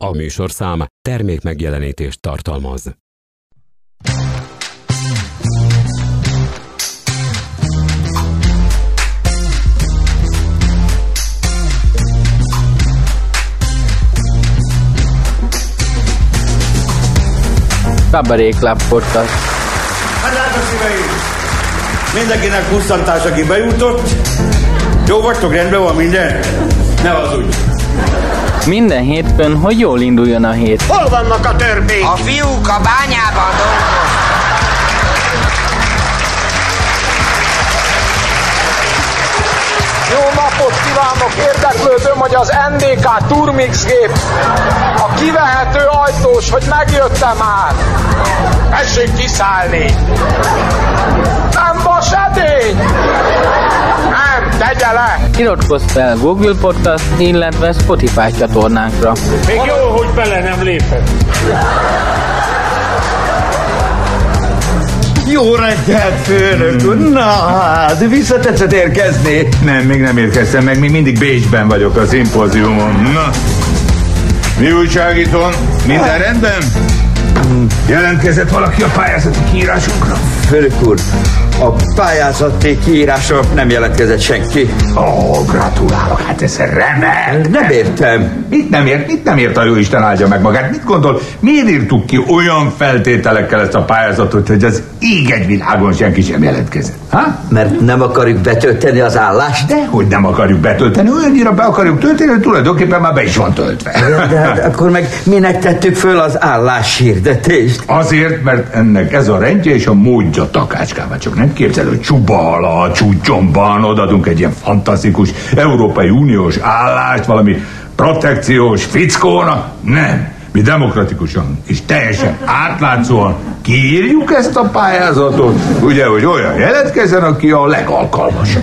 A műsorszám termék megjelenítést tartalmaz. Kabaré Club Podcast. Hát drága szíveim! Mindenkinek pusztantás, aki bejutott. Jó vagytok, rendben van minden? Ne az úgy. Minden hétfőn, hogy jól induljon a hét. Hol vannak a törpék? A fiúk a bányában dolgoznak. Jó napot kívánok! Érdeklődöm, hogy az NDK Turmix gép a kivehető ajtós, hogy megjöttem már. Tessék kiszállni! Nem vas edény! Tegye le! Iratkozz fel Google Podcast, illetve Spotify csatornánkra. Még jó, hogy bele nem lépett. Jó reggelt, főnök úr! Na, hát visszatetszett érkezni? Nem, még nem érkeztem meg, még mindig Bécsben vagyok a szimpóziumon. Na, mi újságítón? Minden rendben? Jelentkezett valaki a pályázati kiírásunkra? Főnök úr, a pályázati kiírásra nem jelentkezett senki. Ó, gratulálok, hát ez remek! Nem értem. Mit nem ért? Mit nem ért a jó Isten áldja meg magát? Mit gondol? Miért írtuk ki olyan feltételekkel ezt a pályázatot, hogy az ég egy világon senki sem jelentkezett? Ha? Mert nem akarjuk betölteni az állást? De hogy nem akarjuk betölteni, olyannyira be akarjuk tölteni, hogy tulajdonképpen már be is van töltve. De hát akkor meg minek tettük föl az álláshirdetést? Azért, mert ennek ez a rendje és a módja takácskával. Csak nem képzelő, hogy csuba alatt, csúcsomban odadunk egy ilyen fantasztikus Európai Uniós állást, valami protekciós fickónak. Nem. Mi demokratikusan és teljesen átlátszóan kiírjuk ezt a pályázatot, ugye, hogy olyan jelentkezzen, aki a legalkalmasabb.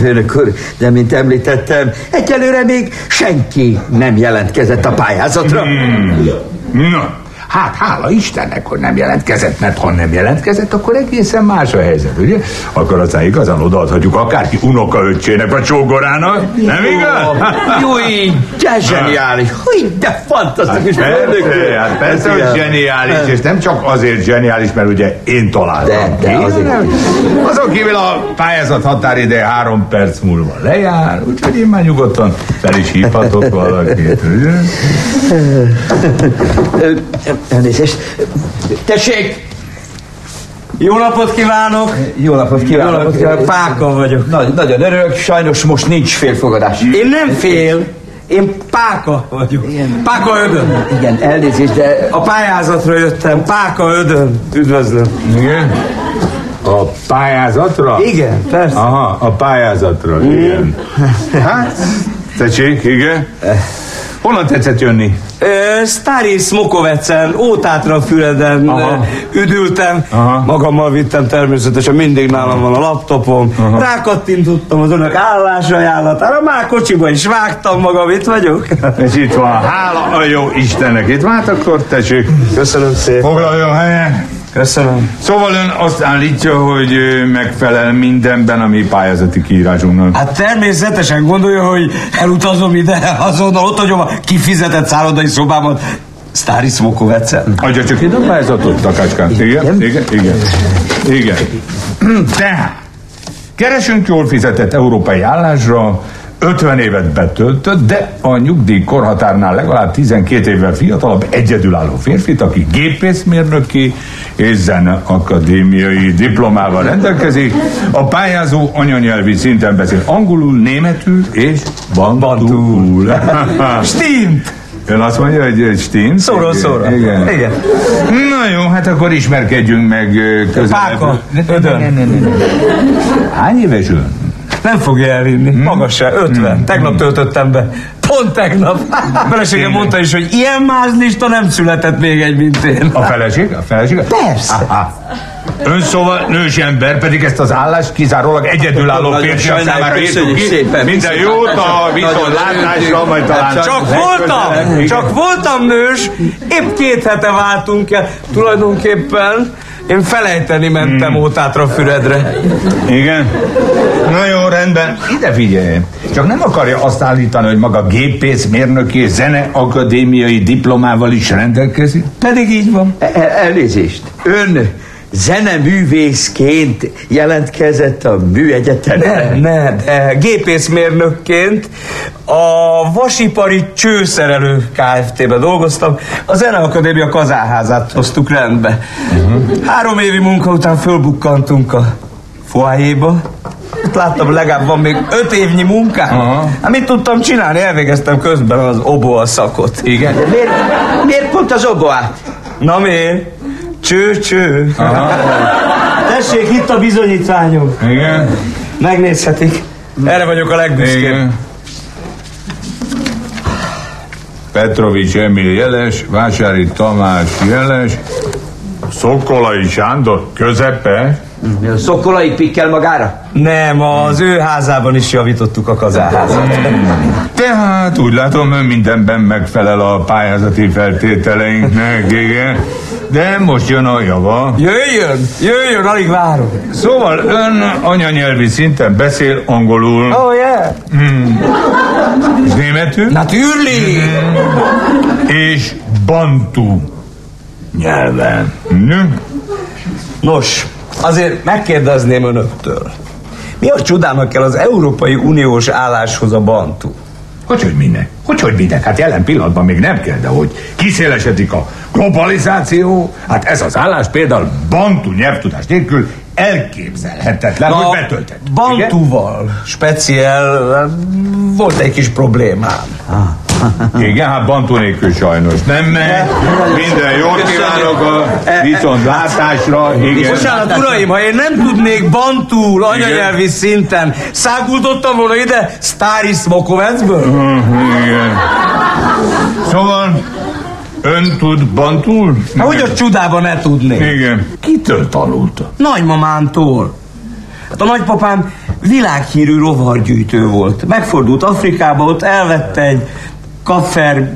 Főnök úr, de mint említettem, egyelőre még senki nem jelentkezett a pályázatra. Hmm. Na, hát hála Istennek, hogy nem jelentkezett, mert ha nem jelentkezett, akkor egészen más a helyzet, ugye? Akkor aztán igazán odaadhatjuk akárki unokaöccsének vagy csógorának, nem igaz? Jó, így, de zseniális. Hogy de fantasztikus. Hát persze, hát persze, hogy zseniális, és nem csak azért zseniális, mert ugye én találtam De, de ki, azért. Azon kívül a pályázat határideje három perc múlva lejár, úgyhogy én már nyugodtan fel is hívhatok valakit, Elnézést. Tessék! Jó napot kívánok! Jó napot kívánok! Jó napot kívánok, Páka vagyok. Nagy, nagyon örülök, sajnos most nincs félfogadás. Én nem fél, én Páka vagyok. Igen. Páka Ödön. Igen, elnézést, de A pályázatra jöttem, Páka Ödön. Üdvözlöm. Igen? A pályázatra? Igen, persze. Aha, a pályázatra, igen. Hát, tessék, igen. Honnan tetszett jönni? Ö, Stari Smokovecen, Ótátra Füreden Aha. üdültem. Aha. Magammal vittem természetesen, mindig nálam van a laptopom. Aha. Rákattintottam az önök állásajánlatára, már kocsiba is vágtam magam, itt vagyok. És itt van, hála a jó Istennek. Itt vált akkor, tessék. Köszönöm szépen. Foglaljon helyen. Köszönöm. Szóval ön azt állítja, hogy megfelel mindenben a mi pályázati kiírásunknak. Hát természetesen gondolja, hogy elutazom ide, azonnal ott hagyom a kifizetett szállodai szobámat. Sztári Smokovecen. Adja csak ide a pályázatot, takácskán. Igen, igen, igen. Igen. Tehát, keresünk jól fizetett európai állásra, 50 évet betöltött, de a nyugdíjkorhatárnál legalább 12 évvel fiatalabb egyedülálló férfit, aki gépészmérnöki és zeneakadémiai diplomával rendelkezik. A pályázó anyanyelvi szinten beszél angolul, németül és bantul. Stint! Ön azt mondja, hogy egy stint? Szóról szóra. Igen. Igen. Na jó, hát akkor ismerkedjünk meg közelebb. Páka, ödön. Hány éves ön? Nem fogja elvinni. Hmm. Magas se, 50. Tegnap töltöttem be. Pont tegnap. A feleségem mondta is, hogy ilyen mázlista nem született még egy, mint én. A feleség? A feleség? Persze. Aha. Ön szóval nős ember, pedig ezt az állást kizárólag egyedülálló férfiak számára írtuk ki. szépen. Minden jót a viszont Nagyon látásra, örülünk. majd talán Csak legközelebb. voltam, csak voltam nős, épp két hete váltunk el. Tulajdonképpen Én felejteni mentem hmm. Ótátra Füredre. Igen? Na jó, rendben. Ide figyelj. Csak nem akarja azt állítani, hogy maga gépészmérnöki zeneakadémiai diplomával is rendelkezik? Pedig így van. El- elnézést. Ön zeneművészként jelentkezett a műegyetemre? Ne, ne, de gépészmérnökként a vasipari csőszerelő Kft-be dolgoztam, a Zeneakadémia kazáházát hoztuk rendbe. Uh-huh. Három évi munka után fölbukkantunk a foájéba, ott láttam, legalább van még öt évnyi munkám. Uh-huh. Hát mit tudtam csinálni? Elvégeztem közben az oboa szakot. Igen. Miért, miért pont az oboát? Na miért? Cső, cső. Aha. Tessék, itt a bizonyítványom. Igen. Megnézhetik. Erre vagyok a legbüszkébb. Petrovics Emil jeles, Vásári Tamás jeles, Szokolai Sándor közepe. A Szokolai pikkel magára? Nem, az ő házában is javítottuk a kazáházat. Tehát úgy látom, ön mindenben megfelel a pályázati feltételeinknek, igen. De most jön a java. Jöjjön, jöjjön, alig várom. Szóval ön anyanyelvi szinten beszél angolul. Oh yeah. És németül? Natürlich. És bantu nyelven. Hmm. Nos, azért megkérdezném önöktől. Mi a csodának kell az Európai Uniós álláshoz a bantu? Hogy, hogy minek? Hogy, hogy minek? Hát jelen pillanatban még nem kell, de hogy kiszélesedik a globalizáció, hát ez az állás például bantu nyelvtudás nélkül elképzelhetetlen, Na, hogy betöltett. Bantuval speciál volt egy kis problémám. Igen, hát bantu nélkül sajnos. Nem megy. Minden jót kívánok a viszont látásra. Igen. Bocsánat, uraim, ha én nem tudnék bantul anyanyelvi szinten, száguldottam volna ide Staris Mokovecből? Igen. Szóval ön tud bantul? Hát hogy a csodában ne tudnék? Igen. Kitől tanulta? Nagymamámtól. Hát a nagypapám világhírű rovargyűjtő volt. Megfordult Afrikába, ott elvette egy kaffer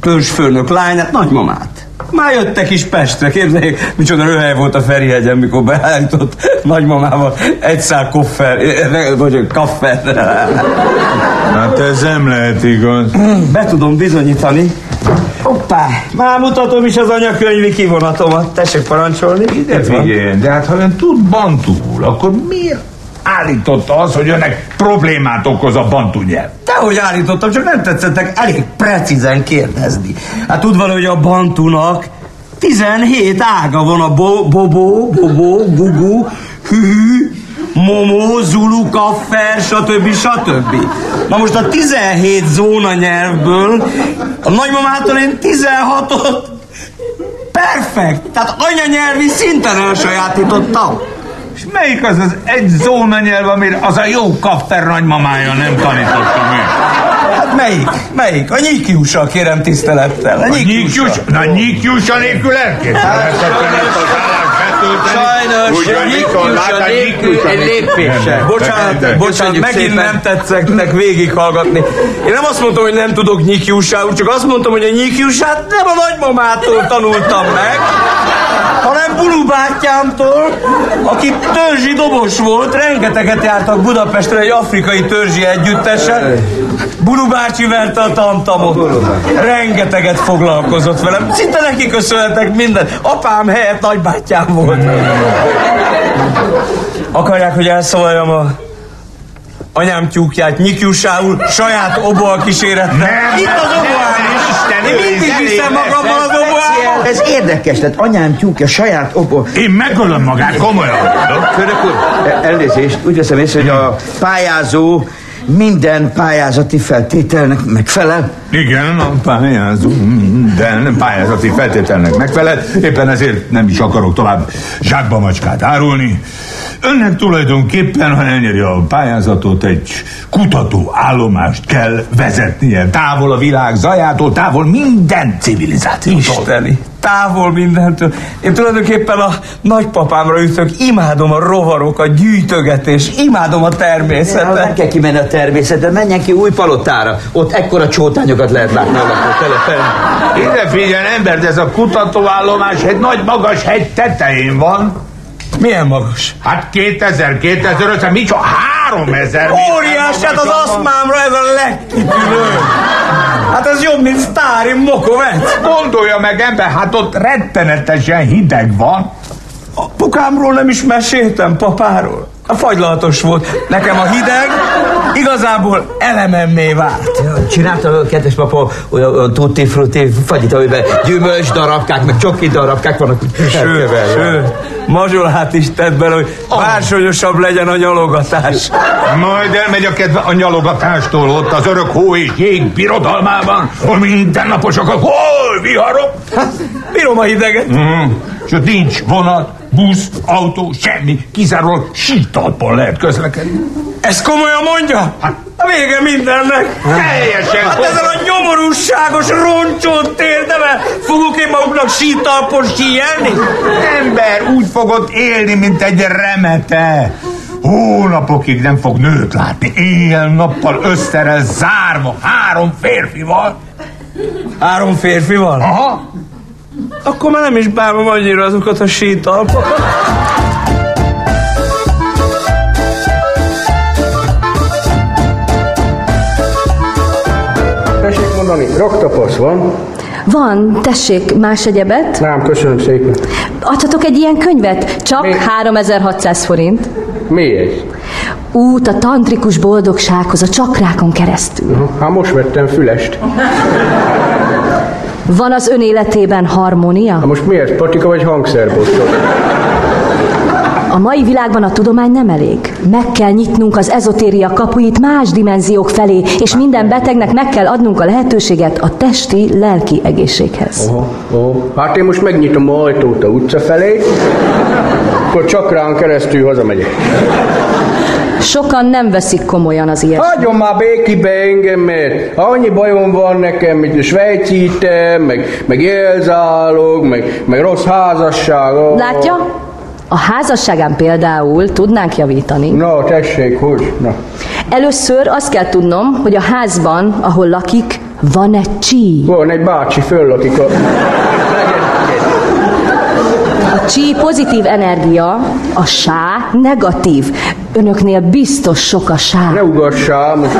törzsfőnök lányát, nagymamát. Már jöttek is Pestre, képzeljék, micsoda röhely volt a Ferihegyen, mikor beállított nagymamával egy szál koffer, vagy kaffer. Hát ez nem lehet igaz. Be tudom bizonyítani. Hoppá, már mutatom is az anyakönyvi kivonatomat. Tessék parancsolni. De figyeljen, de hát ha ön tud bantul, akkor miért állította az, hogy önnek problémát okoz a bantu nyelv? Dehogy állítottam, csak nem tetszettek elég precízen kérdezni. Hát tudva, hogy a bantunak 17 ága van a bo, bobó, bobó, gugu, hű, momó, zulu, kaffer, stb. stb. Na most a 17 zóna nyelvből a nagymamától én 16-ot perfekt, tehát anyanyelvi szinten elsajátítottam. És melyik az az egy zóna nyelv, amire az a jó kaffer nagymamája nem tanította meg? Hát melyik? Melyik? A nyíkiussal kérem tisztelettel. A nyíkius? Na nyíkiusa nélkül elképzelhetetlen betölteni. Sajnos, viszontlátás nélkül egy lépéssel. Bocsánat, bocsánat, megint nem tetszeknek végighallgatni. Én nem azt mondtam, hogy nem tudok nyíkiusául, csak azt mondtam, hogy a nyíkiusát nem a nagymamától tanultam meg, hanem Bulu bátyámtól, aki törzsi dobos volt, rengeteget jártak Budapesten egy afrikai törzsi együttesen. Bulu bácsi verte a tantamot. Rengeteget foglalkozott velem. Szinte neki köszönhetek mindent. Apám helyett nagybátyám volt. Akarják, hogy elszóljam a anyám tyúkját nyikyusául saját oboa kísérettel? Itt az oboám is! Én mindig viszem magammal az oboámat! Ez érdekes, tehát anyám tyúkja saját obo... Én megölöm magát, komolyan. Főnök úr, elnézést, úgy veszem észre, hogy a pályázó minden pályázati feltételnek megfelel. Igen, a pályázó minden pályázati feltételnek megfelel, éppen ezért nem is akarok tovább zsákba macskát árulni. Önnek tulajdonképpen, ha elnyeri a pályázatot, egy kutató állomást kell vezetnie, távol a világ zajától, távol minden civilizációtól. Isteni, távol mindentől. Én tulajdonképpen a nagypapámra ütök, imádom a rovarokat, gyűjtögetés, imádom a természetet. Nem kell kimenni a természetet, menjen ki új palotára. Ott ekkora csótányokat lehet látni a lakótelepen. Ide figyelj, ember, de ez a kutatóállomás egy nagy magas hegy tetején van. Milyen magas? Hát 2000, 2500, mi csak 3000. Óriás, hát az aszmámra ez a legkitűnőbb. Hát ez jobb, mint Sztári Mokovec. Gondolja meg, ember, hát ott rettenetesen hideg van. Apukámról nem is meséltem, papáról. A fagylatos volt. Nekem a hideg igazából elememmé vált. Csinálta a kedves papa olyan, olyan tutti frutti fagyit, amiben gyümölcs darabkák, meg csoki darabkák vannak. Sőt, sőt, mazsolát is tett bele, hogy bársonyosabb legyen a nyalogatás. Majd elmegy a kedve a nyalogatástól ott az örök hó és jég birodalmában, hol mindennaposak a hol viharok. Bírom a hideget. Mm. És ott nincs vonat, busz, autó, semmi, kizárólag sítalpon lehet közlekedni. Ez komolyan mondja? Hát, a vége mindennek. Teljesen Hát ezen a nyomorúságos roncsolt térdevel fogok én maguknak sítalpon síelni? Ember úgy fogod élni, mint egy remete. Hónapokig nem fog nőt látni, éjjel-nappal összerel zárva három férfival. Három férfival? Aha. Akkor már nem is bánom annyira azokat a sítalpokat. Tessék mondani, raktapasz van? Van, tessék, más egyebet? Nem, köszönöm szépen. Adhatok egy ilyen könyvet? Csak Mi? 3600 forint. Mi ez? Út a tantrikus boldogsághoz a csakrákon keresztül. Hát most vettem fülest. Van az ön életében harmónia? Hát most mi ez, patika vagy hangszerbosztó? A mai világban a tudomány nem elég. Meg kell nyitnunk az ezotéria kapuit más dimenziók felé, és minden betegnek meg kell adnunk a lehetőséget a testi, lelki egészséghez. Aha, aha. Hát én most megnyitom a ajtót a utca felé, akkor csak rán keresztül hazamegyek. Sokan nem veszik komolyan az ilyet. Hagyjon már békibe engem, mert annyi bajom van nekem, mint a svejcítem, meg, meg jelzálog, meg, meg rossz házasság. Látja? A házasságán például tudnánk javítani. Na, tessék, hogy? Na. Először azt kell tudnom, hogy a házban, ahol lakik, van egy csí. Van egy bácsi föllakik a... A csí pozitív energia, a sá negatív. Önöknél biztos sok a sá. Ne ugassál, most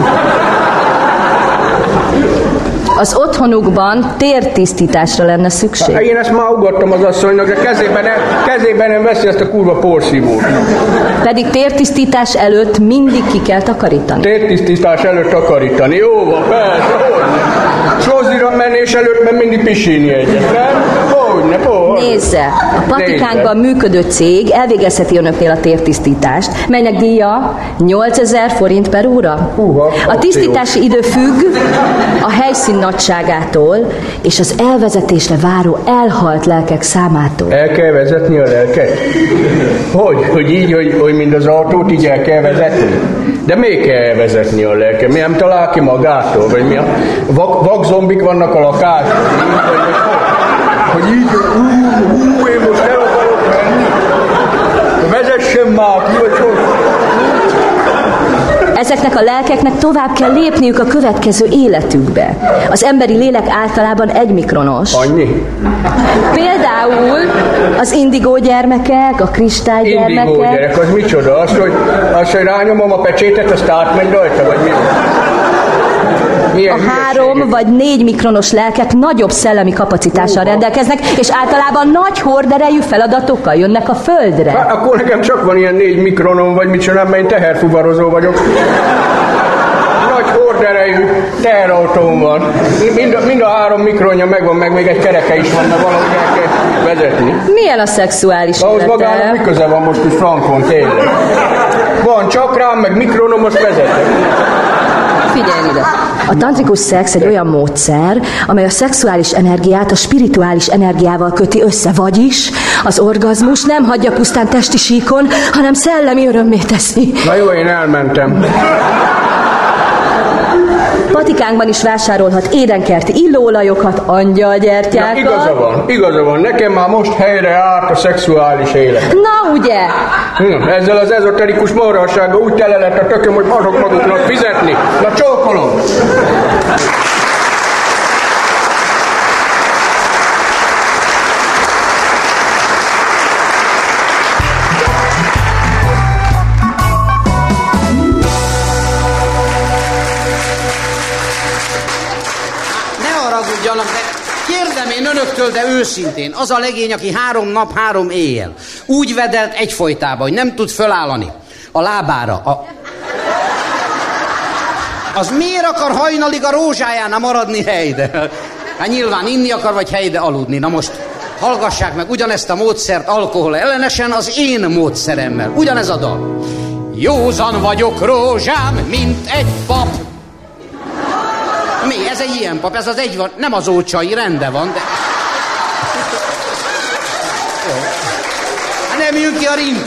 Az otthonukban tértisztításra lenne szükség. Én ezt már ugattam az asszonynak, de kezében nem, kezében nem veszi ezt a kurva porszívót. Pedig tértisztítás előtt mindig ki kell takarítani. Tértisztítás előtt takarítani. Jó van, persze, Sozira menés előtt meg mindig pisilni egyet, nem? Hogy? Nézze, a patikánkban működő cég elvégezheti önöknél a tértisztítást, melynek díja 8000 forint per óra. Húha, A tisztítási idő függ a helyszín nagyságától és az elvezetésre váró elhalt lelkek számától. El kell vezetni a lelket? Hogy? Hogy így, hogy, hogy mind az autót így el kell vezetni? De még kell elvezetni a lelket? Mi nem talál ki magától? Vagy mi a vak, vakzombik vannak a lakásban? Hogy? Így, ú, ú, én most el akarok menni? Vezessen már hogy? Ezeknek a lelkeknek tovább kell lépniük a következő életükbe. Az emberi lélek általában egy mikronos. Annyi? Például az indigó gyermekek, a kristály Indigó gyermekek. gyerek, az micsoda? Az, hogy, az, hogy rányomom a pecsétet, azt átmegy rajta, vagy mi? Milyen A három vagy négy mikronos lelkek nagyobb szellemi kapacitással rendelkeznek, és általában nagy horderejű feladatokkal jönnek a földre. Hát akkor nekem csak van ilyen négy mikronom, vagy mit csinálom, mert én teherfuvarozó vagyok. Nagy horderejű teherautóm van. Mind a, mind a három mikronja megvan, meg még egy kereke is van, mert valahogy el kell vezetni. Milyen a szexuális Ahhoz magának mi köze van most is frankon, tényleg. Van csakrám, meg mikronom, azt vezetek. Figyelj ide! A tantrikus szex egy olyan módszer, amely a szexuális energiát a spirituális energiával köti össze, vagyis az orgazmus nem hagyja pusztán testi síkon, hanem szellemi örömmé teszi. Na jó, én elmentem. Botikánkban is vásárolhat édenkerti illóolajokat, angyalgyertyákat. Na, igaza van, igaza van. Nekem már most helyre állt a szexuális élet. Na ugye? Hm, ezzel az ezoterikus morralsággal úgy tele lett a tököm, hogy azok maguknak fizetni. Na csókolom! Önöktől, de őszintén, az a legény, aki három nap, három éjjel úgy vedelt egyfolytában, hogy nem tud fölállani a lábára, a... az miért akar hajnalig a rózsájánál maradni helyde? Hát nyilván inni akar, vagy helyde aludni. Na most hallgassák meg ugyanezt a módszert alkohol ellenesen az én módszeremmel. Ugyanez a dal. Józan vagyok rózsám, mint egy pap. Mi? Ez egy ilyen pap, ez az egy van, nem az ócsai, rende van, de... Jó. Hát nem jön ki a rim.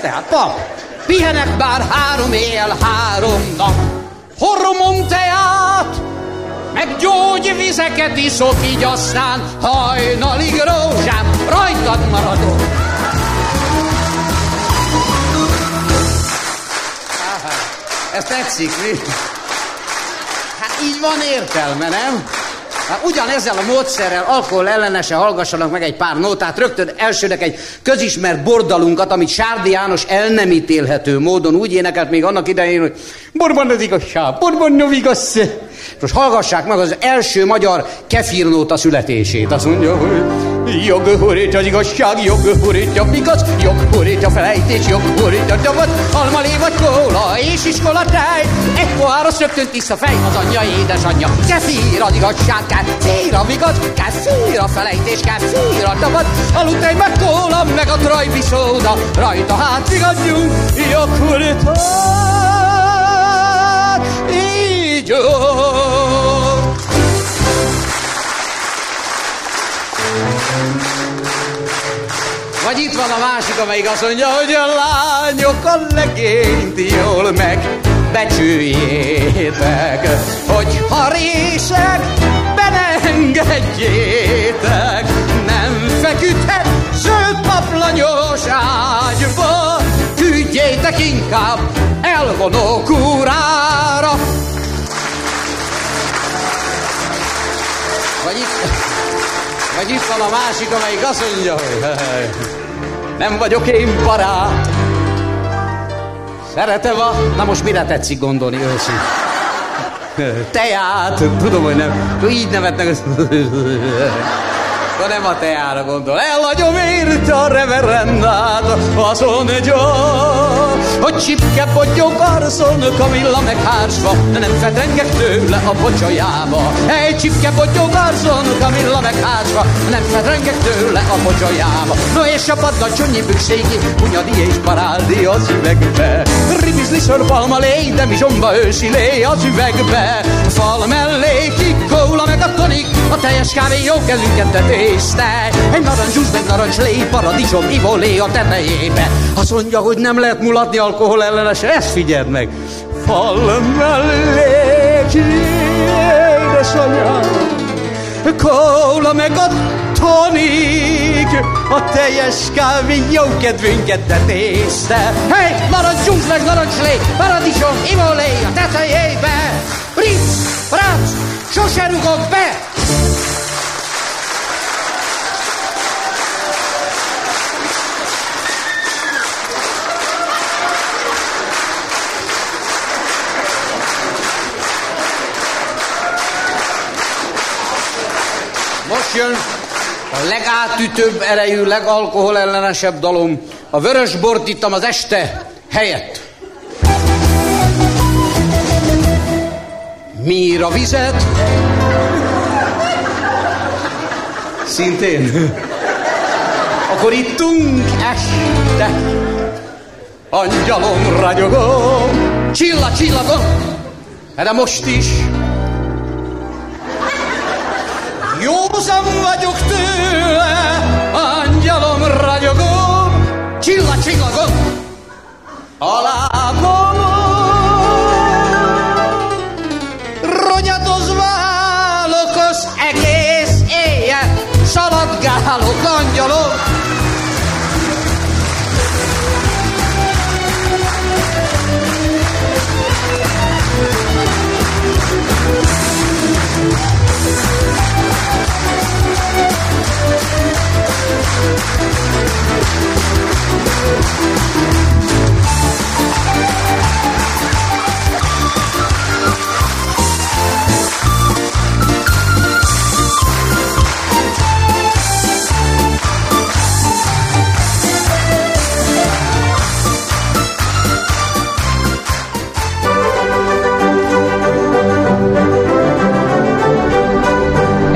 Tehát pap, pihenek bár három éjjel, három nap. Hormon teát, meg gyógyvizeket iszok, így aztán hajnalig rózsám, rajtad maradok. Ez tetszik, mi? így van értelme, nem? Hát ugyanezzel a módszerrel alkohol ellenese hallgassanak meg egy pár nótát, rögtön elsőnek egy közismert bordalunkat, amit Sárdi János el nem ítélhető módon úgy énekelt még annak idején, hogy borban az igazság, borban igaz. Most hallgassák meg az első magyar kefirnóta születését. Azt mondja, hogy Jog hurítja az igazság, jog hurítja pikac, jog hurítja felejtés, jog hurítja dagat, alma lé vagy kóla és iskola tej. Egy pohár az rögtön tiszta fej, az anyja édesanyja. Kefír az igazság, kefír a vigac, kefír a felejtés, kefír a dagat, aludtej meg kóla, meg a trajbi szóda, rajta hát vigadjunk, jog jó. Vagy itt van a másik, amelyik azt mondja, hogy a lányok a legényt jól megbecsüljétek, hogy ha rések, benengedjétek, nem feküdhet zöld paplanyos ágyba, küldjétek inkább elvonó kúrára. Vagy itt... Vagy itt van a másik, amelyik azt mondja, hogy nem vagyok én barát. Szeretem a... Na most mire tetszik gondolni őszintén? Teját, tudom, hogy nem. Így nevetnek. Akkor nem a teára gondol. Elhagyom érte a reverendát, azt mondja, hogy csipke podgyok arszon, kamilla meg hársva, de nem fetengek tőle a pocsolyába. Egy csipke podgyok arszon, kamilla meg hársva, de nem fetengek tőle a pocsolyába. No és a padda csonyi bükségi, hunyadi és paráldi az üvegbe. Ribizli szörpalma lé, de mi zsomba ősi lé az üvegbe. Fal mellé kikóla meg a tonik, a teljes kávé jó kezünket tetészte. Egy narancsúsz meg narancslé, paradicsom, ivolé a tetejébe. Azt mondja, hogy nem lehet mulatni alkohol ellenes, ezt figyeld meg. Fal mellé édesanyám, kóla meg a tonik, a teljes kávé jó kedvünket tetészte. Hey, narancsúz meg narancslé, paradicsom, ivolé a tetejébe. Ritz, rác, sose rugok be, Most jön a legátütőbb erejű, legalkohol ellenesebb dalom. A vörös bort ittam az este helyett. Mír a vizet? Szintén. Akkor ittunk este. Angyalom ragyogó, csilla csillagom, de most is Józan vagyok tőle, angyalom ragyogom, csilla csillagom, a lábom.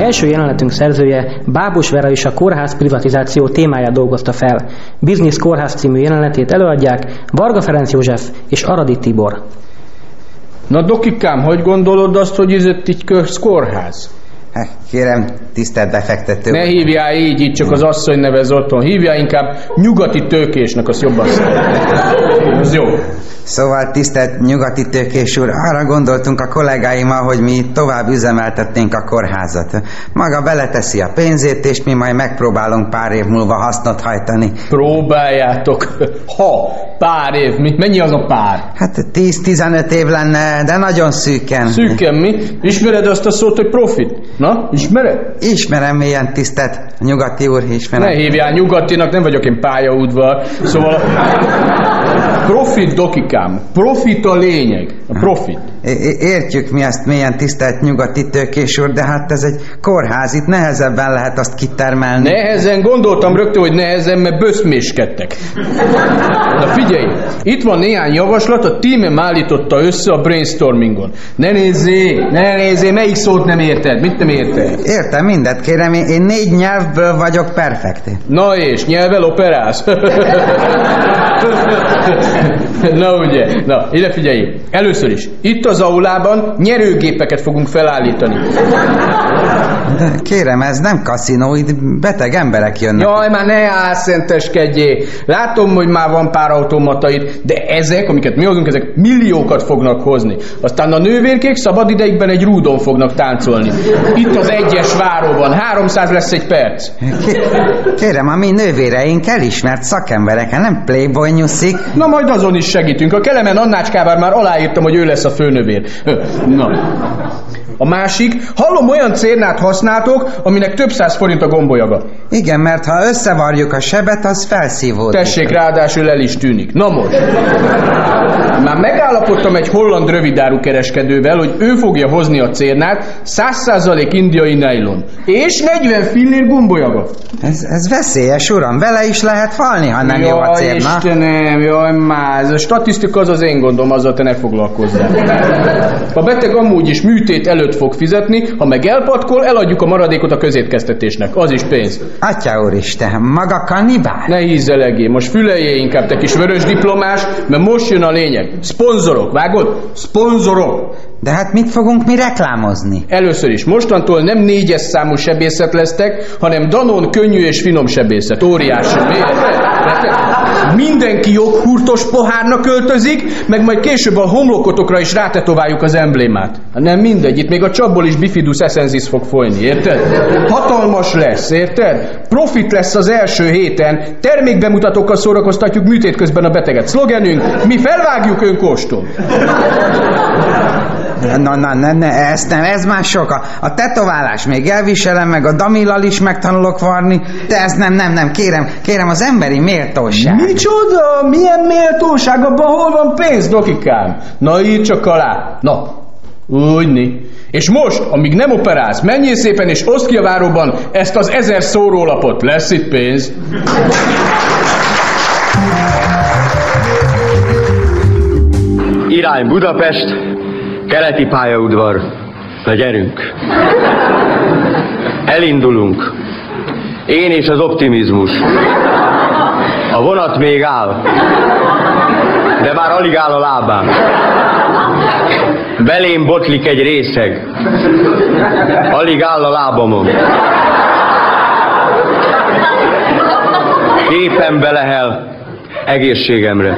Első jelenetünk szerzője Bábos Vera is a kórház privatizáció témáját dolgozta fel. Business Kórház című jelenetét előadják Varga Ferenc József és Aradi Tibor. Na dokikám, hogy gondolod azt, hogy ez így kórház? Kérem, tisztelt befektető. Ne hívjál így, így csak az asszony nevez otthon. Hívjál inkább nyugati tőkésnek, az jobban Az jó. Szóval tisztelt nyugati tőkés úr, arra gondoltunk a kollégáimmal, hogy mi tovább üzemeltetnénk a kórházat. Maga beleteszi a pénzét, és mi majd megpróbálunk pár év múlva hasznot hajtani. Próbáljátok. Ha, pár év. Mi, mennyi az a pár? Hát 10-15 év lenne, de nagyon szűken. Szűken mi? Ismered azt a szót, hogy profit? Na, ismered? Ismerem milyen tisztelt nyugati úr, ismerem. Ne hívjál nyugatinak, nem vagyok én pályaudvar. Szóval profit dokikám, profit a lényeg, a profit. Értjük mi ezt milyen tisztelt nyugati tőkés úr, de hát ez egy kórház, itt nehezebben lehet azt kitermelni. Nehezen, gondoltam rögtön, hogy nehezen, mert böszméskedtek. Na figyelj, itt van néhány javaslat, a tímem állította össze a brainstormingon. Ne nézzé, ne nézzé, melyik szót nem érted, mit nem érted? Értem mindet, kérem, én, én négy nyelvből vagyok perfekt. Na és, nyelvel operálsz? Na ugye, na, ide figyelj. Először is, itt az aulában nyerőgépeket fogunk felállítani. Kérem, ez nem kaszinó, itt beteg emberek jönnek. Jaj, már ne álszenteskedjé. Látom, hogy már van pár automata itt, de ezek, amiket mi hozunk, ezek milliókat fognak hozni. Aztán a nővérkék szabad ideigben egy rúdon fognak táncolni. Itt az egyes váróban, 300 lesz egy perc. Kérem, a mi nővéreink elismert szakemberek, nem playboy nyuszik. Na majd azon is segítünk. A Kelemen Annácskával már aláírtam, hogy ő lesz a főnövér. Na. A másik, hallom olyan cérnát használtok, aminek több száz forint a gombolyaga. Igen, mert ha összevarjuk a sebet, az felszívódik. Tessék, ráadásul el is tűnik. Na most. Már megállapodtam egy holland rövidáru kereskedővel, hogy ő fogja hozni a cérnát, 100% indiai nylon. És 40 fillér gombolyaga. Ez, ez veszélyes, uram, vele is lehet halni, ha nem jaj, jó a cérna. Istenem, jaj, már, a statisztika az az én gondom, azzal te ne foglalkozzál. A beteg amúgy is műtét előtt fog fizetni, ha meg elpatkol, eladjuk a maradékot a közétkeztetésnek. Az is pénz. Atya úristen, maga kannibál? Ne hízelegé, most füleljé inkább, te kis vörös diplomás, mert most jön a lényeg. Szponzorok, vágod? Szponzorok! De hát mit fogunk mi reklámozni? Először is, mostantól nem négyes számú sebészet lesztek, hanem Danon könnyű és finom sebészet. Óriási. Miért? Mindenki joghurtos pohárnak öltözik, meg majd később a homlokotokra is rátetováljuk az emblémát. Hát nem mindegy, itt még a csapból is bifidus essensis fog folyni, érted? Hatalmas lesz, érted? Profit lesz az első héten, termékbemutatókkal szórakoztatjuk műtét közben a beteget. Szlogenünk, mi felvágjuk, ön kóstol. Na, na, ne, ne, ezt nem, ez már sok. A, a tetoválás még elviselem, meg a damillal is megtanulok varni, de ez nem, nem, nem, kérem, kérem, az emberi méltóság. Micsoda? Milyen méltóság? Abban hol van pénz, dokikám? Na így csak alá. Na, úgyni. És most, amíg nem operálsz, menjél szépen és oszd ki a váróban ezt az ezer szórólapot. Lesz itt pénz. Irány Budapest, keleti pályaudvar. Na gyerünk! Elindulunk. Én és az optimizmus. A vonat még áll, de már alig áll a lábán. Belém botlik egy részeg. Alig áll a lábamon. Képen belehel egészségemre.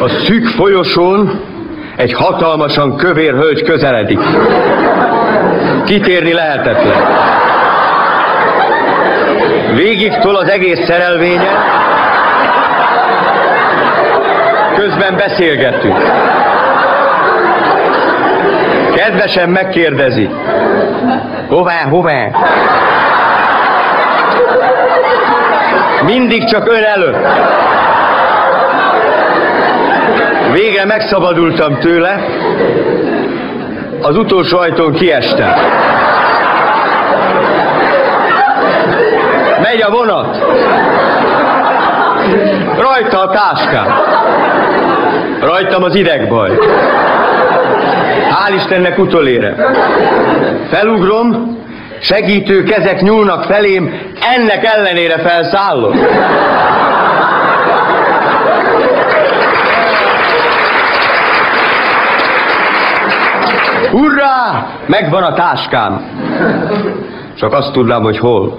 A szűk folyosón egy hatalmasan kövér hölgy közeledik. Kitérni lehetetlen. Végig tol az egész szerelvénye, közben beszélgettünk. Kedvesen megkérdezi. Hová, hová? Mindig csak ön előtt. Végre megszabadultam tőle, az utolsó ajtón kiestem. Megy a vonat. Rajta a táskám. Rajtam az idegbaj. Hál' Istennek utolére. Felugrom, segítő kezek nyúlnak felém, ennek ellenére felszállok. Hurrá! Megvan a táskám. Csak azt tudnám, hogy hol.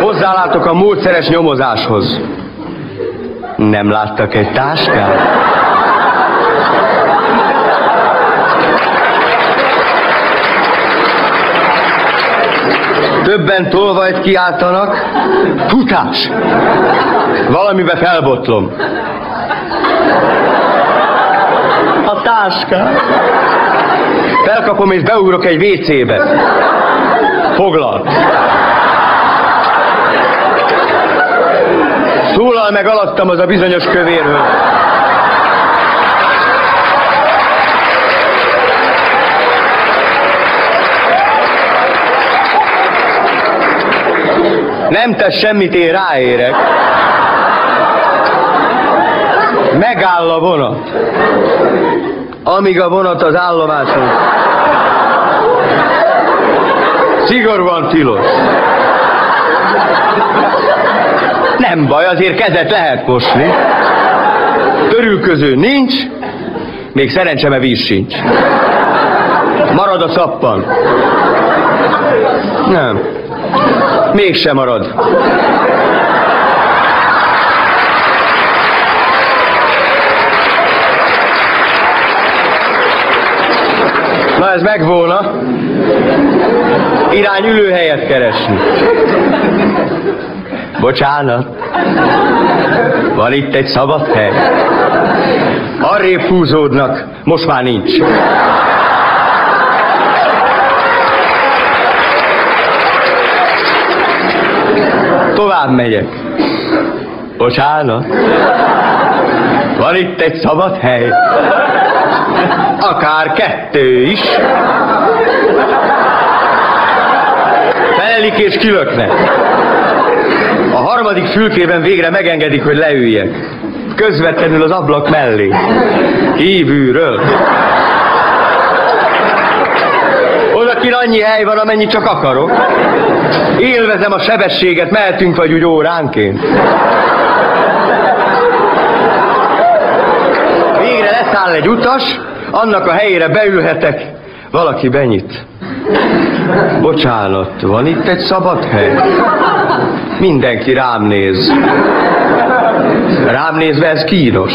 Hozzálátok a módszeres nyomozáshoz. Nem láttak egy táskát? Többen tolvajt kiáltanak. Futás! Valamibe felbotlom. A táskát. Felkapom és beugrok egy WC-be. Foglal. Szólal meg alattam az a bizonyos kövérről. Nem tesz semmit, én ráérek. Megáll a vonat. Amíg a vonat az állomáson. Szigorúan tilos. Nem baj, azért kezet lehet mosni. Törülköző nincs, még szerencseme víz sincs. Marad a szappan. Nem. Mégsem marad. Na ez meg volna. Irány ülőhelyet keresni. Bocsánat. Van itt egy szabad hely. Arrébb húzódnak, most már nincs. Tovább megyek. Bocsánat. Van itt egy szabad hely. Akár kettő is. Felelik és kilöknek. A harmadik fülkében végre megengedik, hogy leüljek. Közvetlenül az ablak mellé. Kívülről. Odakin annyi hely van, amennyi csak akarok. Élvezem a sebességet, mehetünk vagy úgy óránként. Leszáll egy utas, annak a helyére beülhetek, valaki benyit. Bocsánat, van itt egy szabad hely? Mindenki rám néz. Rám nézve ez kínos.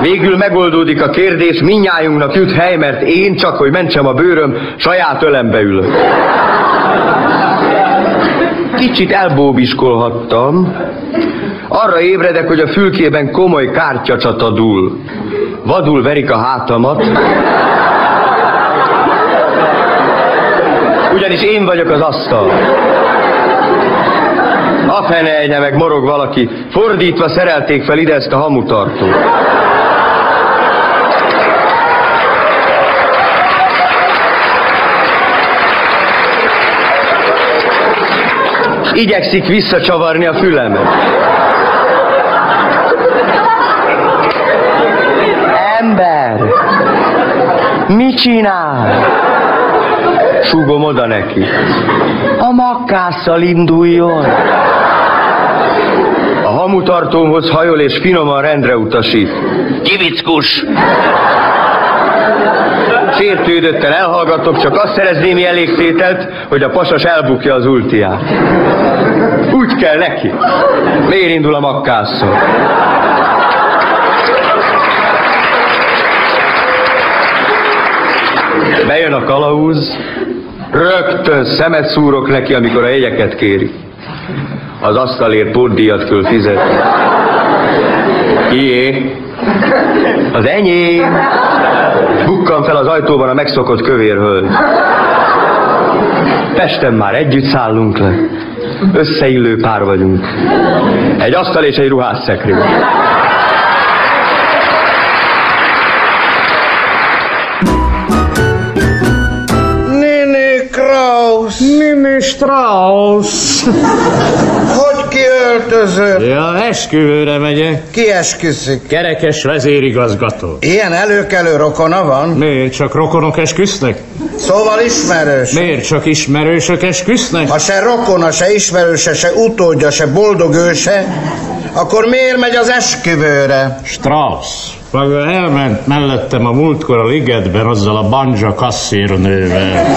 Végül megoldódik a kérdés, minnyájunknak jut hely, mert én csak, hogy mentsem a bőröm, saját ölembe ülök. Kicsit elbóbiskolhattam. Arra ébredek, hogy a fülkében komoly kártyacsata dúl. Vadul verik a hátamat. Ugyanis én vagyok az asztal. A fenelje meg morog valaki, fordítva szerelték fel ide ezt a hamutartót. Igyekszik visszacsavarni a fülemet. Ember! Mit csinál? Súgom oda neki. A makkásszal induljon. A hamutartómhoz hajol és finoman rendre utasít. Kivickus! Sértődötten elhallgatok, csak azt szerezném elégtételt, hogy a pasas elbukja az ultiát. Úgy kell neki. Miért indul a makkásszal? Bejön a kalauz, rögtön szemet szúrok neki, amikor a jegyeket kéri. Az asztalért pótdíjat kell fizetni. Kié? Az enyém. Bukkan fel az ajtóban a megszokott kövér hölgy. Pesten már együtt szállunk le. Összeillő pár vagyunk. Egy asztal és egy ruhásszekrény. Nini Strauss. Hogy kiöltözött? Ja, esküvőre megyek. Ki esküszik? Kerekes vezérigazgató. Ilyen előkelő rokona van? Miért csak rokonok esküsznek? Szóval ismerős. Miért csak ismerősök esküsznek? Ha se rokona, se ismerőse, se utódja, se boldog őse, akkor miért megy az esküvőre? Strauss. Maga elment mellettem a múltkor a ligetben azzal a banja kasszírnővel.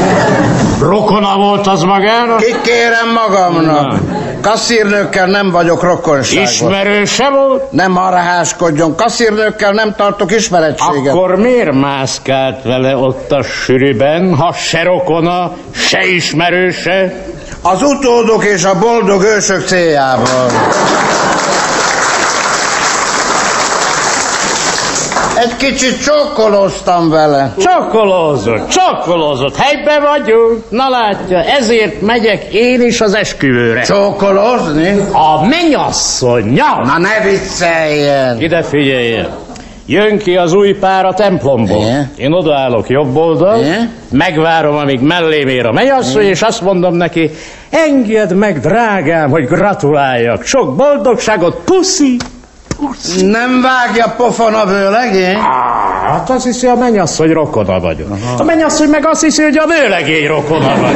Rokona volt az magának? Kikérem magamnak. Kasszírnőkkel nem vagyok rokonságban. Ismerőse volt? Nem arra háskodjon. Kasszírnőkkel nem tartok ismerettséget. Akkor miért mászkált vele ott a sűrűben, ha se rokona, se ismerőse? Az utódok és a boldog ősök céljával. Egy kicsit csokkoloztam vele. Csokkolózott, csokkolózott, helyben vagyunk. Na látja, ezért megyek én is az esküvőre. Csokolozni? A mennyasszonya. Na ne vicceljen. Ide figyeljen. Jön ki az új pár a templomból. Igen. Én odaállok jobb oldal, Igen. megvárom, amíg mellém ér a mennyasszony, és azt mondom neki, engedd meg, drágám, hogy gratuláljak. Sok boldogságot, puszi, puszi. Nem vágja pofon a vőlegény? Hát azt hiszi a mennyasszony rokona vagyok. A mennyasszony meg azt hiszi, hogy a vőlegény rokona vagy.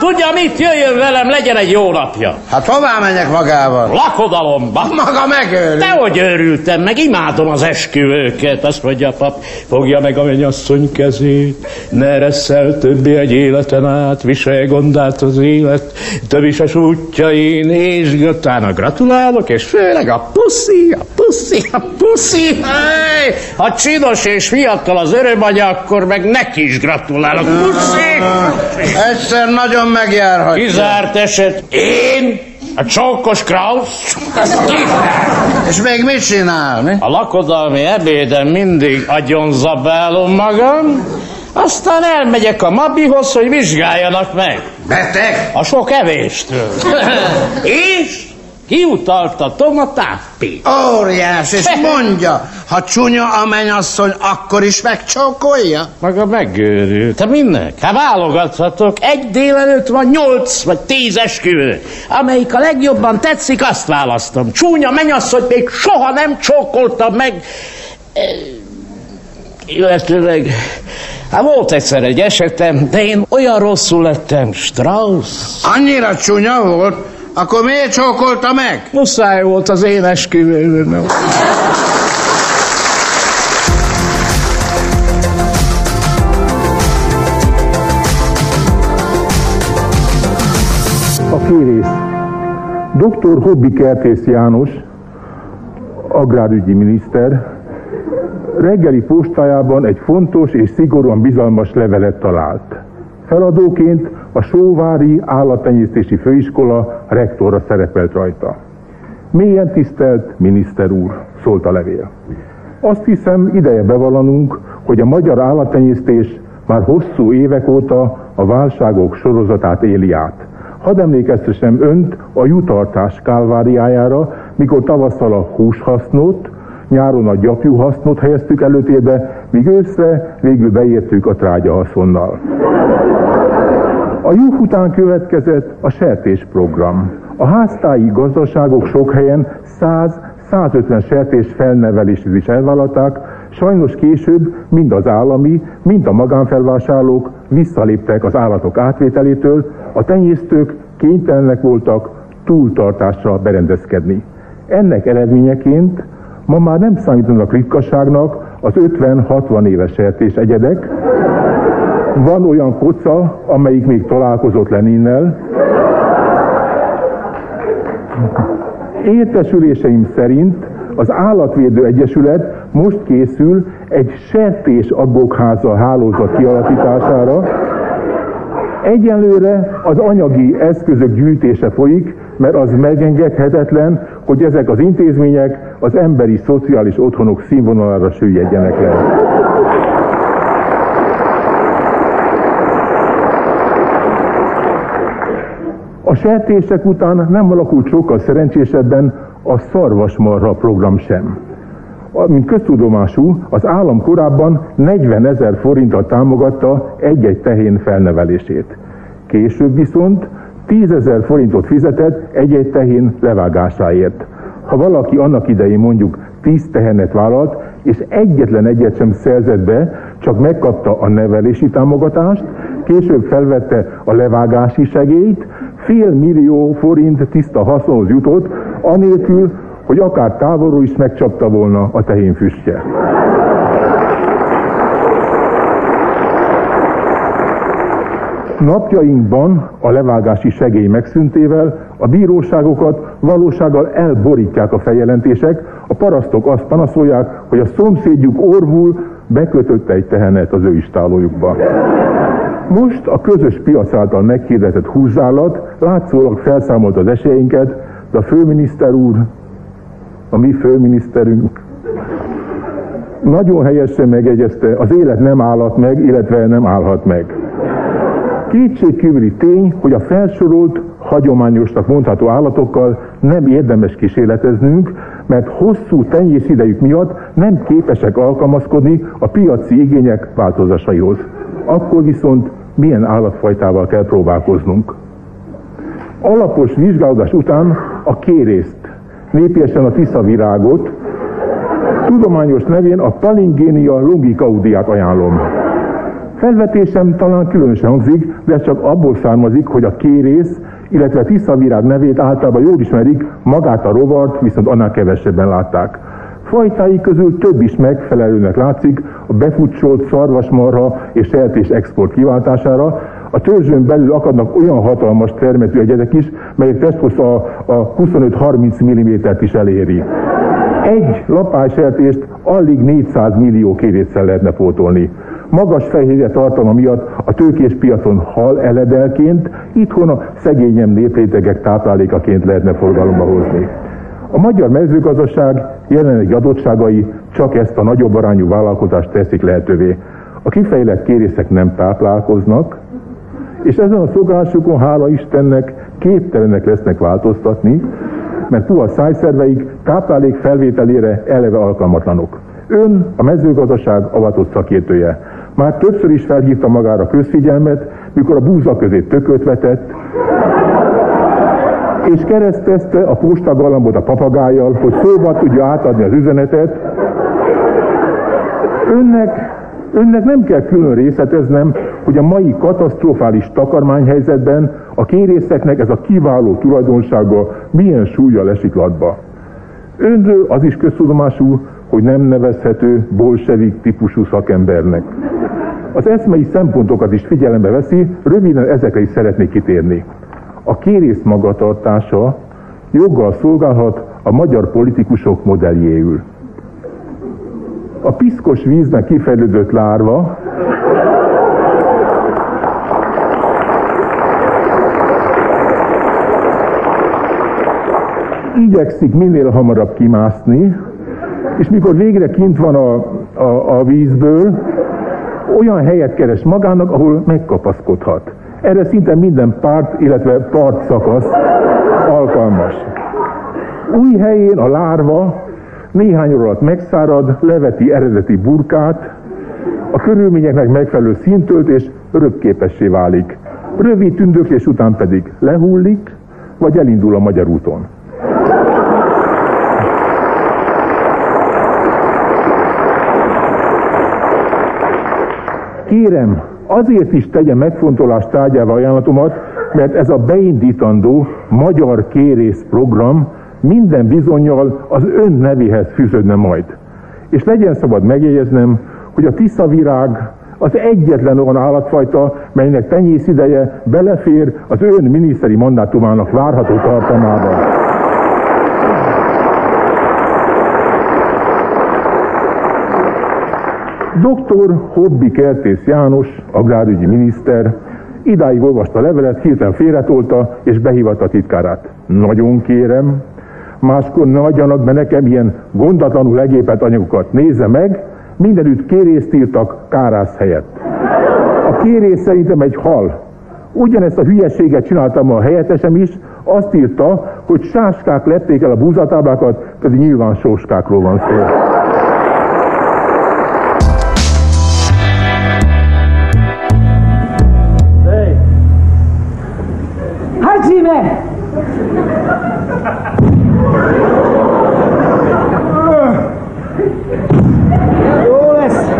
Tudja mit? Jöjjön velem, legyen egy jó napja. Hát hová menjek magával? Lakodalomba. Maga megöl. Dehogy őrültem, meg imádom az esküvőket. Azt mondja a pap, fogja meg a mennyasszony kezét, ne eresszel többé egy életen át, viselj gondát az élet, tövises útjain, és utána gratulálok, és főleg a puszi, a puszi, a puszi. Hey! Ha csinos és fiatal az örömanya, akkor meg neki is gratulálok. Puszi! Egyszer nagyon megjárhatja. Kizárt eset. Én? A csókos Kraus? És még mit csinál, mi? A lakodalmi ebéden mindig agyonzabálom magam, aztán elmegyek a Mabihoz, hogy vizsgáljanak meg. Beteg? A sok evéstől. És kiutaltatom a táppét. Óriás, és mondja, ha csúnya a mennyasszony, akkor is megcsókolja? Maga megőrült. Te minek? Hát válogathatok. Egy délelőtt van nyolc vagy tíz esküvő. Amelyik a legjobban tetszik, azt választom. Csúnya mennyasszony még soha nem csókoltam meg. Eh, Illetőleg, hát volt egyszer egy esetem, de én olyan rosszul lettem, Strauss. Annyira csúnya volt, akkor miért csókolta meg? Muszáj volt az én esküvőm. A kérész. Dr. Hobbi Kertész János, agrárügyi miniszter, reggeli postájában egy fontos és szigorúan bizalmas levelet talált. Feladóként a Sóvári Állattenyésztési Főiskola rektora szerepelt rajta. Mélyen tisztelt miniszter úr, szólt a levél. Azt hiszem, ideje bevallanunk, hogy a magyar állattenyésztés már hosszú évek óta a válságok sorozatát éli át. Hadd emlékeztessem önt a jutartás kálváriájára, mikor tavasszal a húshasznot, nyáron a gyapjúhasznot helyeztük előtérbe, míg őszre végül beértük a trágyahaszonnal. A juh után következett a sertésprogram. A háztáji gazdaságok sok helyen 100-150 sertés felnevelését is elvállalták, sajnos később mind az állami, mind a magánfelvásárlók visszaléptek az állatok átvételétől, a tenyésztők kénytelenek voltak túltartásra berendezkedni. Ennek eredményeként ma már nem számítanak ritkaságnak az 50-60 éves sertés egyedek. Van olyan koca, amelyik még találkozott Leninnel. Értesüléseim szerint az Állatvédő Egyesület most készül egy sertés abbókháza hálózat kialakítására. Egyenlőre az anyagi eszközök gyűjtése folyik, mert az megengedhetetlen, hogy ezek az intézmények az emberi szociális otthonok színvonalára süllyedjenek le. A sertések után nem alakult sokkal szerencsésebben a szarvasmarha program sem. Mint köztudomású, az állam korábban 40 ezer forinttal támogatta egy-egy tehén felnevelését. Később viszont 10 ezer forintot fizetett egy-egy tehén levágásáért. Ha valaki annak idején mondjuk 10 tehenet vállalt, és egyetlen egyet sem szerzett be, csak megkapta a nevelési támogatást, később felvette a levágási segélyt, fél millió forint tiszta haszonhoz jutott, anélkül, hogy akár távolról is megcsapta volna a tehén füstje. Napjainkban a levágási segély megszüntével a bíróságokat valósággal elborítják a feljelentések, a parasztok azt panaszolják, hogy a szomszédjuk orvul bekötötte egy tehenet az ő istálójukba. Most a közös piac által meghirdetett húzzálat látszólag felszámolt az esélyeinket, de a főminiszter úr, a mi főminiszterünk nagyon helyesen megjegyezte, az élet nem állhat meg, illetve nem állhat meg. Kétségkívüli tény, hogy a felsorolt, hagyományosnak mondható állatokkal nem érdemes kísérleteznünk, mert hosszú idejük miatt nem képesek alkalmazkodni a piaci igények változásaihoz. Akkor viszont milyen állatfajtával kell próbálkoznunk. Alapos vizsgálódás után a kérészt, népiesen a tiszavirágot, tudományos nevén a Palingénia longicaudiát ajánlom. Felvetésem talán különösen hangzik, de ez csak abból származik, hogy a kérész, illetve tiszavirág nevét általában jól ismerik, magát a rovart viszont annál kevesebben látták. Fajtái közül több is megfelelőnek látszik a befutcsolt szarvasmarha és sertés export kiváltására. A törzsön belül akadnak olyan hatalmas termetű egyedek is, melyek testhossza a, a 25-30 mm-t is eléri. Egy lapálysertést alig 400 millió kérésszel lehetne pótolni. Magas fehérje tartalma miatt a tőkés piacon hal eledelként, itthon a szegényem néprétegek táplálékaként lehetne forgalomba hozni. A magyar mezőgazdaság jelenlegi adottságai csak ezt a nagyobb arányú vállalkozást teszik lehetővé. A kifejlett kérészek nem táplálkoznak, és ezen a szokásukon, hála Istennek, képtelenek lesznek változtatni, mert puha szájszerveik táplálék felvételére eleve alkalmatlanok. Ön a mezőgazdaság avatott szakértője. Már többször is felhívta magára közfigyelmet, mikor a búza közé tököt vetett, és keresztezte a postagalambot a papagájjal, hogy szóba tudja átadni az üzenetet. Önnek, önnek nem kell külön részleteznem, hogy a mai katasztrofális takarmányhelyzetben a kérészeknek ez a kiváló tulajdonsága milyen súlya lesik latba. Önről az is köztudomású, hogy nem nevezhető bolsevik típusú szakembernek. Az eszmei szempontokat is figyelembe veszi, röviden ezekre is szeretnék kitérni. A kérész magatartása joggal szolgálhat a magyar politikusok modelljéül. A piszkos vízben kifejlődött lárva igyekszik minél hamarabb kimászni, és mikor végre kint van a, a, a vízből, olyan helyet keres magának, ahol megkapaszkodhat. Erre szinte minden párt, illetve part szakasz alkalmas. Új helyén a lárva néhány óra alatt megszárad, leveti eredeti burkát, a körülményeknek megfelelő szintölt és örökképessé válik. Rövid tündöklés után pedig lehullik, vagy elindul a magyar úton. Kérem, azért is tegye megfontolás tárgyába ajánlatomat, mert ez a beindítandó magyar kérész program minden bizonyal az ön nevéhez fűződne majd. És legyen szabad megjegyeznem, hogy a tiszavirág az egyetlen olyan állatfajta, melynek tenyész ideje belefér az ön miniszteri mandátumának várható tartalmába. Dr. Hobbi Kertész János, agrárügyi miniszter, idáig olvasta a levelet, hirtelen félretolta és behívatta a titkárát. Nagyon kérem, máskor ne adjanak be nekem ilyen gondatlanul legépet anyagokat. Nézze meg, mindenütt kérészt írtak kárász helyett. A kérés szerintem egy hal. Ugyanezt a hülyeséget csináltam a helyettesem is, azt írta, hogy sáskák lették el a búzatáblákat, pedig nyilván sóskákról van szó. Hajime! Jó lesz.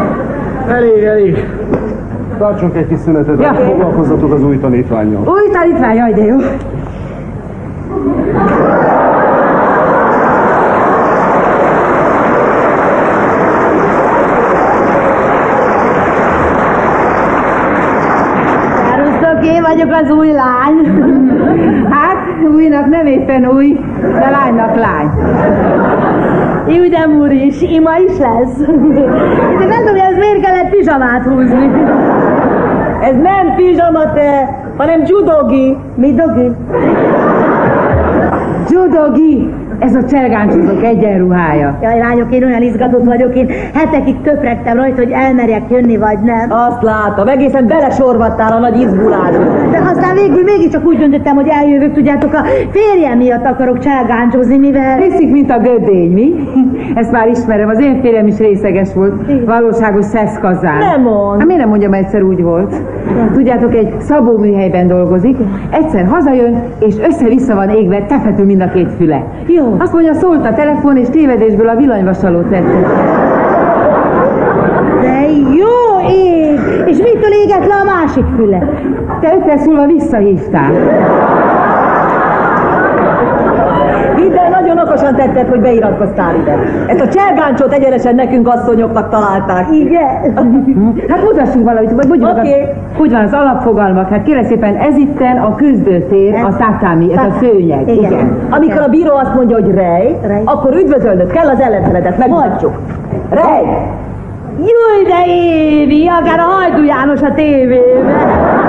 Elég, elég. Tartsunk egy kis szünetet, Ja. foglalkozzatok az új tanítványjal. Új tanítvány, jaj, de jó. Én vagyok az új lány. Hát, újnak nem éppen új, de lánynak lány. Judem úr is, ima is lesz. De nem tudom, hogy ez miért kellett pizsamát húzni. Ez nem pizsama te, hanem judogi. Mi dogi? Judogi. Ez a cselgáncsozók egyenruhája. Jaj, lányok, én olyan izgatott vagyok, én hetekig töpregtem rajta, hogy elmerjek jönni, vagy nem. Azt látom, egészen belesorvattál a nagy izgulásba. De aztán végül mégiscsak úgy döntöttem, hogy eljövök, tudjátok, a férjem miatt akarok cselgáncsozni, mivel... Hiszik, mint a gödény, mi? Ezt már ismerem, az én férjem is részeges volt. Valóságos szeszkazán. Nem mond. Hát miért nem mondjam, egyszer úgy volt? Tudjátok, egy szabó műhelyben dolgozik, egyszer hazajön, és össze-vissza van égve, tefetül mind a két füle. Jó. Azt mondja, szólt a telefon, és tévedésből a villanyvasalót tette. De jó ég! És mitől égett le a másik füle? Te öt perc múlva visszahívtál. Hidd el, nagyon okosan tetted, hogy beiratkoztál ide. Ezt a csergáncsot egyenesen nekünk asszonyoknak találták. Igen. Hát mutassunk valamit, vagy mondjuk okay. hogy van az alapfogalmak. Hát kérlek szépen, ez itten a küzdőtér, a tatami, ez a szőnyeg. Igen. Amikor a bíró azt mondja, hogy rej, Rej. akkor üdvözölnöd kell az ellenfeledet, megmutatjuk. Rej! Júj, de Évi, akár a Hajdú János a tévében.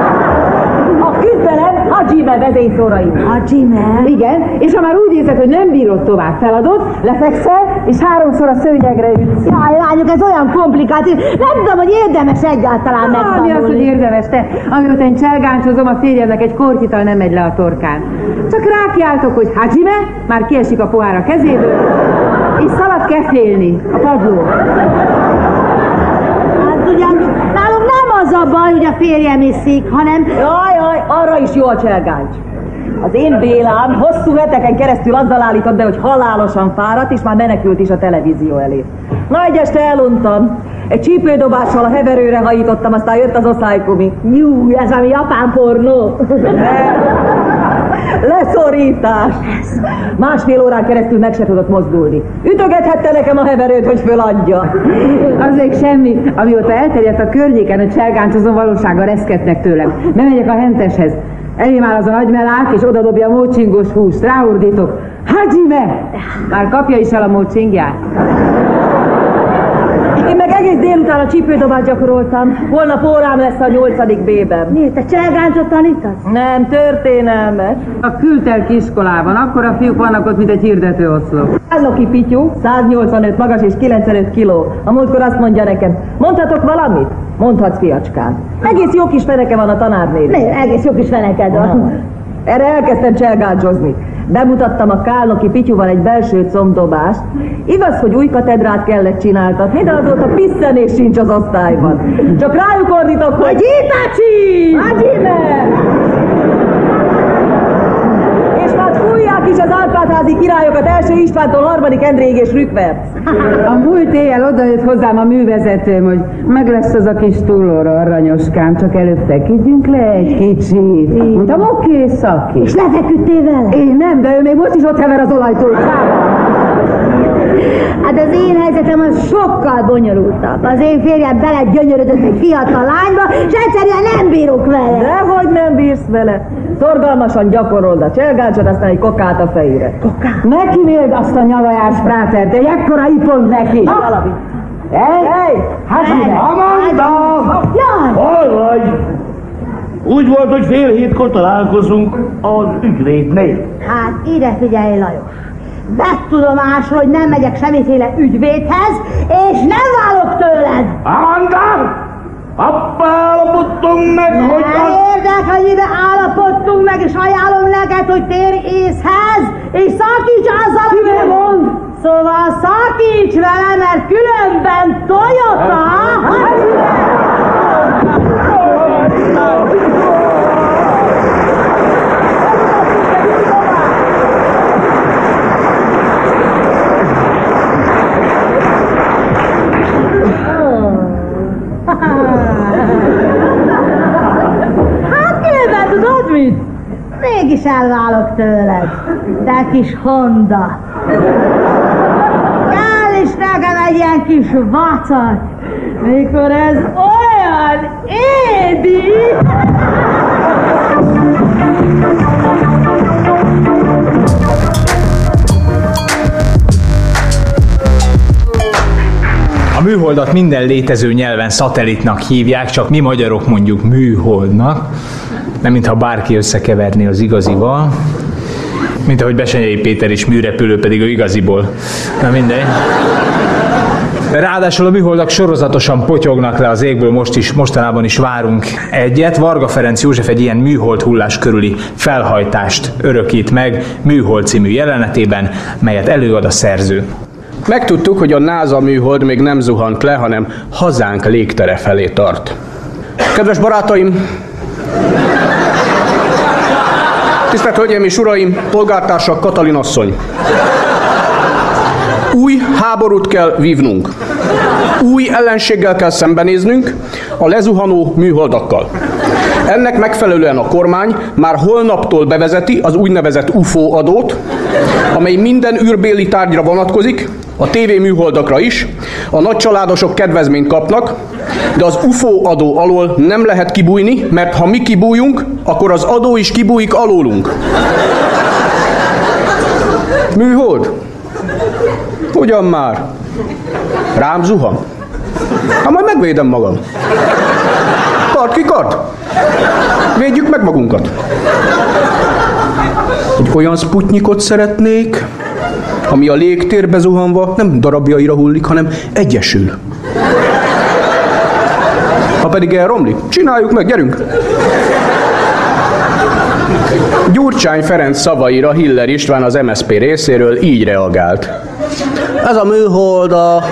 A küzdelem Hajime vezényszórai. Hajime? Igen, és ha már úgy érzed, hogy nem bírod tovább, feladod, lefekszel, és háromszor a szőnyegre ütsz. Jaj, lányok, ez olyan komplikált, nem tudom, hogy érdemes egyáltalán Mi az, hogy megtanulni. érdemes te? Amióta én cselgáncsozom, a férjemnek egy kortital nem megy le a torkán. Csak rákiáltok, hogy Hajime, már kiesik a pohár a kezéből, és szalad kefélni a padló. Hát tudjátok, nálunk nem az a baj, hogy a férjem iszik, hanem... Jaj, jaj, arra is jó a cselgáncs. Az én Bélám hosszú heteken keresztül azzal állított be, hogy halálosan fáradt, és már menekült is a televízió elé. Na, este eluntam. Egy csípődobással a heverőre hajítottam, aztán jött az oszálykumi. Jú, ez ami japán pornó. Leszorítás! Másfél órán keresztül meg se tudott mozdulni. Ütögethette nekem a heverőt, hogy föladja. Az még semmi. Amióta elterjedt a környéken, hogy cselgáncsozom, valósága reszketnek tőlem. Bemegyek a henteshez. Elém áll az a nagymelák, és oda dobja a mócsingos húst. Ráordítok. Hajime! Már kapja is el a mócsingját. Én meg egész délután a csípődobát gyakoroltam. Holnap órám lesz a nyolcadik B-ben. Miért, te cselgáncot tanítasz? Nem, történelmet. A kültelk iskolában, akkor a fiúk vannak ott, mint egy hirdető oszlop. Állnoki Pityu, 185 magas és 95 kiló. A múltkor azt mondja nekem, mondhatok valamit? Mondhatsz, fiacskám. Egész jó kis feneke van a tanárnél. Miért? Egész jó kis feneked van. Erre elkezdtem cselgáncsozni. Bemutattam a Kálnoki Pityuval egy belső combdobást. Igaz, hogy új katedrát kellett csináltatni, de azóta pisszenés sincs az osztályban. Csak rájuk ordítok, hogy... Hajime! És már fújják is az Árpádházi királyokat első Istvántól harmadik Endrég és Rükverc. A múlt éjjel odajött hozzám a művezetőm, hogy meg lesz az a kis túlóra, aranyoskám, csak előtte kigyünk le egy kicsit. Mondtam, oké, szaki. És lefeküdtél vele? Én nem, de ő még most is ott hever az olajtulcában. Hát az én helyzetem az sokkal bonyolultabb. Az én férjem bele gyönyörödött egy fiatal lányba, és egyszerűen nem bírok vele. Dehogy nem bírsz vele. Szorgalmasan gyakorolod a cselgácsot, aztán egy kokát a fejére. Kokát? Neki még azt a nyavajás práter, de ekkora ipont neki. Valami. Hey, hát Amanda! Jaj! Hol vagy? Úgy volt, hogy fél hétkor találkozunk az ügyvédnél. Hát ide figyelj, Lajos. Vett tudomásról, hogy nem megyek semmiféle ügyvédhez, és nem válok tőled! Amanda! Abba állapodtunk meg, Nem hogy... az- érdekel, hogy mibe állapodtunk meg, és ajánlom neked, hogy térj észhez, és szakíts azzal, amivel mond. Szóval szakíts vele, mert különben Toyota... Hát különben tudod mit? Mégis elválok tőled. De kis Honda. Kell is nekem egy ilyen kis vacak, mikor ez olyan édi. A műholdat minden létező nyelven szatellitnak hívják, csak mi magyarok mondjuk műholdnak. Nem mintha bárki összekeverné az igazival. Mint ahogy Besenyei Péter is műrepülő, pedig ő igaziból. Na mindegy. Ráadásul a műholdak sorozatosan potyognak le az égből, most is, mostanában is várunk egyet. Varga Ferenc József egy ilyen műhold hullás körüli felhajtást örökít meg műhold című jelenetében, melyet előad a szerző. Megtudtuk, hogy a NASA műhold még nem zuhant le, hanem hazánk légtere felé tart. Kedves barátaim! Tisztelt Hölgyeim és Uraim, polgártársak Katalin asszony! Új háborút kell vívnunk. Új ellenséggel kell szembenéznünk, a lezuhanó műholdakkal. Ennek megfelelően a kormány már holnaptól bevezeti az úgynevezett UFO adót, amely minden űrbéli tárgyra vonatkozik, a TV műholdakra is. A nagycsaládosok kedvezményt kapnak, de az UFO adó alól nem lehet kibújni, mert ha mi kibújunk, akkor az adó is kibújik alólunk. Műhold? Ugyan már. Rám zuhan. Hát majd megvédem magam. Kard ki kard. Védjük meg magunkat. Egy olyan sputnyikot szeretnék, ami a légtérbe zuhanva nem darabjaira hullik, hanem egyesül. Ha pedig elromlik, csináljuk meg, gyerünk! Gyurcsány Ferenc szavaira Hiller István az MSZP részéről így reagált. Ez a műhold a...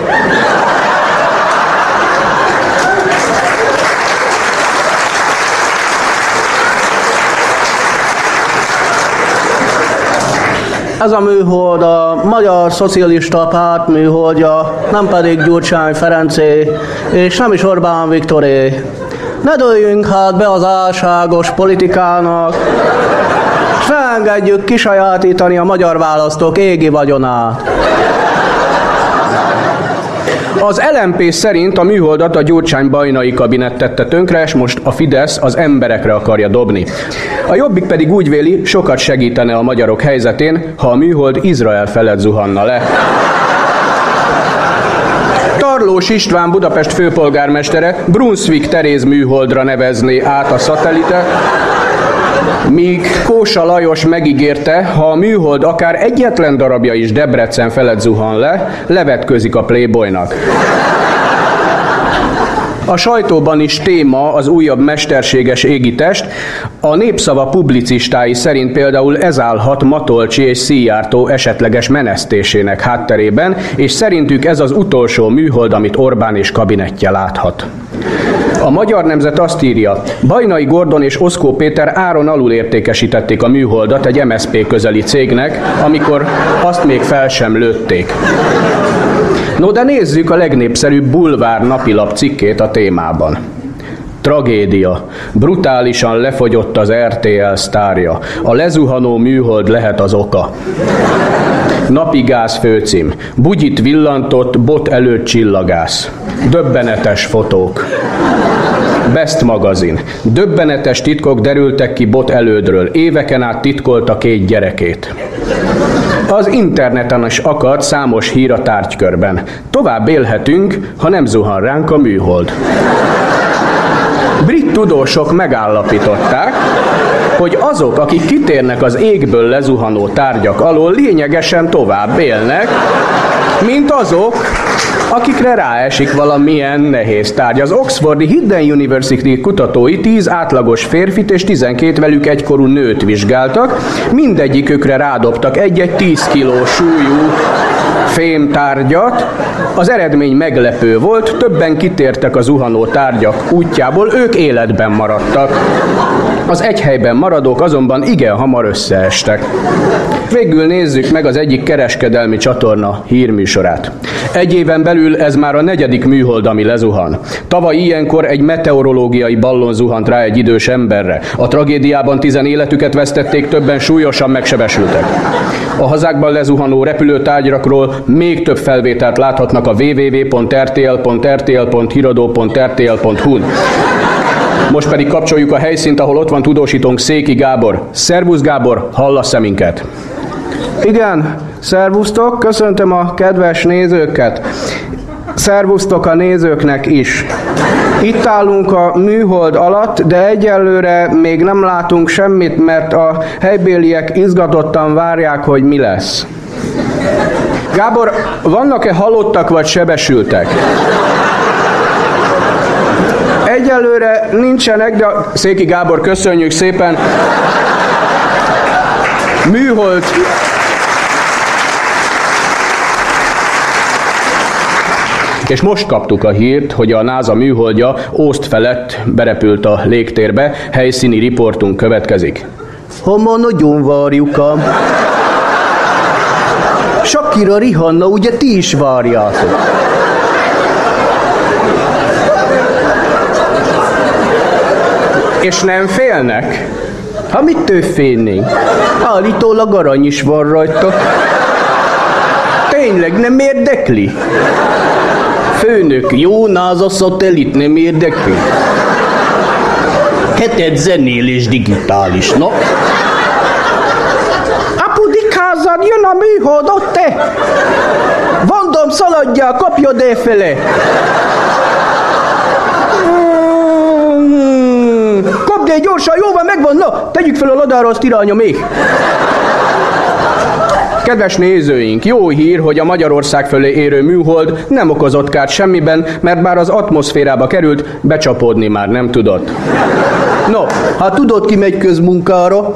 Ez a műhold a Magyar Szocialista Párt műholdja, nem pedig Gyurcsány Ferencé, és nem is Orbán Viktoré. Ne dőljünk hát be az álságos politikának, és ne engedjük kisajátítani a magyar választók égi vagyonát. Az LMP szerint a műholdat a Gyurcsány bajnai kabinet tette tönkre, és most a Fidesz az emberekre akarja dobni. A Jobbik pedig úgy véli, sokat segítene a magyarok helyzetén, ha a műhold Izrael felett zuhanna le. Tarlós István Budapest főpolgármestere Brunswick Teréz műholdra nevezné át a szatelitet, míg Kósa Lajos megígérte, ha a műhold akár egyetlen darabja is Debrecen felett zuhan le, levetközik a Playboynak. A sajtóban is téma az újabb mesterséges égitest. A népszava publicistái szerint például ez állhat Matolcsi és Szijjártó esetleges menesztésének hátterében, és szerintük ez az utolsó műhold, amit Orbán és kabinettje láthat. A Magyar Nemzet azt írja, Bajnai Gordon és Oszkó Péter áron alul értékesítették a műholdat egy MSP közeli cégnek, amikor azt még fel sem lőtték. No de nézzük a legnépszerűbb bulvár napilap cikkét a témában. Tragédia. Brutálisan lefogyott az RTL sztárja. A lezuhanó műhold lehet az oka. Napi gáz főcím. Bugyit villantott, bot előtt csillagász. Döbbenetes fotók. Best magazin. Döbbenetes titkok derültek ki bot elődről. Éveken át titkolta két gyerekét. Az interneten is akadt számos hír a tárgykörben. Tovább élhetünk, ha nem zuhan ránk a műhold. Brit tudósok megállapították, hogy azok, akik kitérnek az égből lezuhanó tárgyak alól, lényegesen tovább élnek, mint azok, akikre ráesik valamilyen nehéz tárgy. Az Oxfordi Hidden University kutatói 10 átlagos férfit és 12 velük egykorú nőt vizsgáltak, mindegyikükre rádobtak egy-egy 10 kiló súlyú fémtárgyat. Az eredmény meglepő volt, többen kitértek a zuhanó tárgyak útjából, ők életben maradtak. Az egy helyben maradók azonban igen hamar összeestek. Végül nézzük meg az egyik kereskedelmi csatorna hírműsorát. Egy éven belül ez már a negyedik műhold, ami lezuhan. Tavaly ilyenkor egy meteorológiai ballon zuhant rá egy idős emberre. A tragédiában tizen életüket vesztették, többen súlyosan megsebesültek. A hazákban lezuhanó repülőtárgyakról még több felvételt láthatnak a www.rtl.rtl.hiradó.rtl.hu-n. Most pedig kapcsoljuk a helyszínt, ahol ott van tudósítónk Széki Gábor. Szervusz Gábor, hallasz -e minket? Igen, szervusztok, köszöntöm a kedves nézőket. Szervusztok a nézőknek is. Itt állunk a műhold alatt, de egyelőre még nem látunk semmit, mert a helybéliek izgatottan várják, hogy mi lesz. Gábor, vannak-e halottak vagy sebesültek? Egyelőre nincsenek, de Széki Gábor, köszönjük szépen. Műhold És most kaptuk a hírt, hogy a NASA műholdja Ószt felett berepült a légtérbe, helyszíni riportunk következik. Hama nagyon várjuk a... Sakira Rihanna, ugye ti is várjátok? És nem félnek? Ha mit félnénk? Állítólag arany is van rajta. Tényleg nem érdekli? Főnök, jó NASA szatellit nem érdekli? Heted zenél és digitális, no? Apudik házad, jön a műhold, ott te! Mondom, szaladjál, kapja fele! Kapd gyorsan, jó van, megvan, na, tegyük fel a ladára, azt irányom még. Kedves nézőink, jó hír, hogy a Magyarország fölé érő műhold nem okozott kárt semmiben, mert bár az atmoszférába került, becsapódni már nem tudott. No, ha tudod, ki megy közmunkára,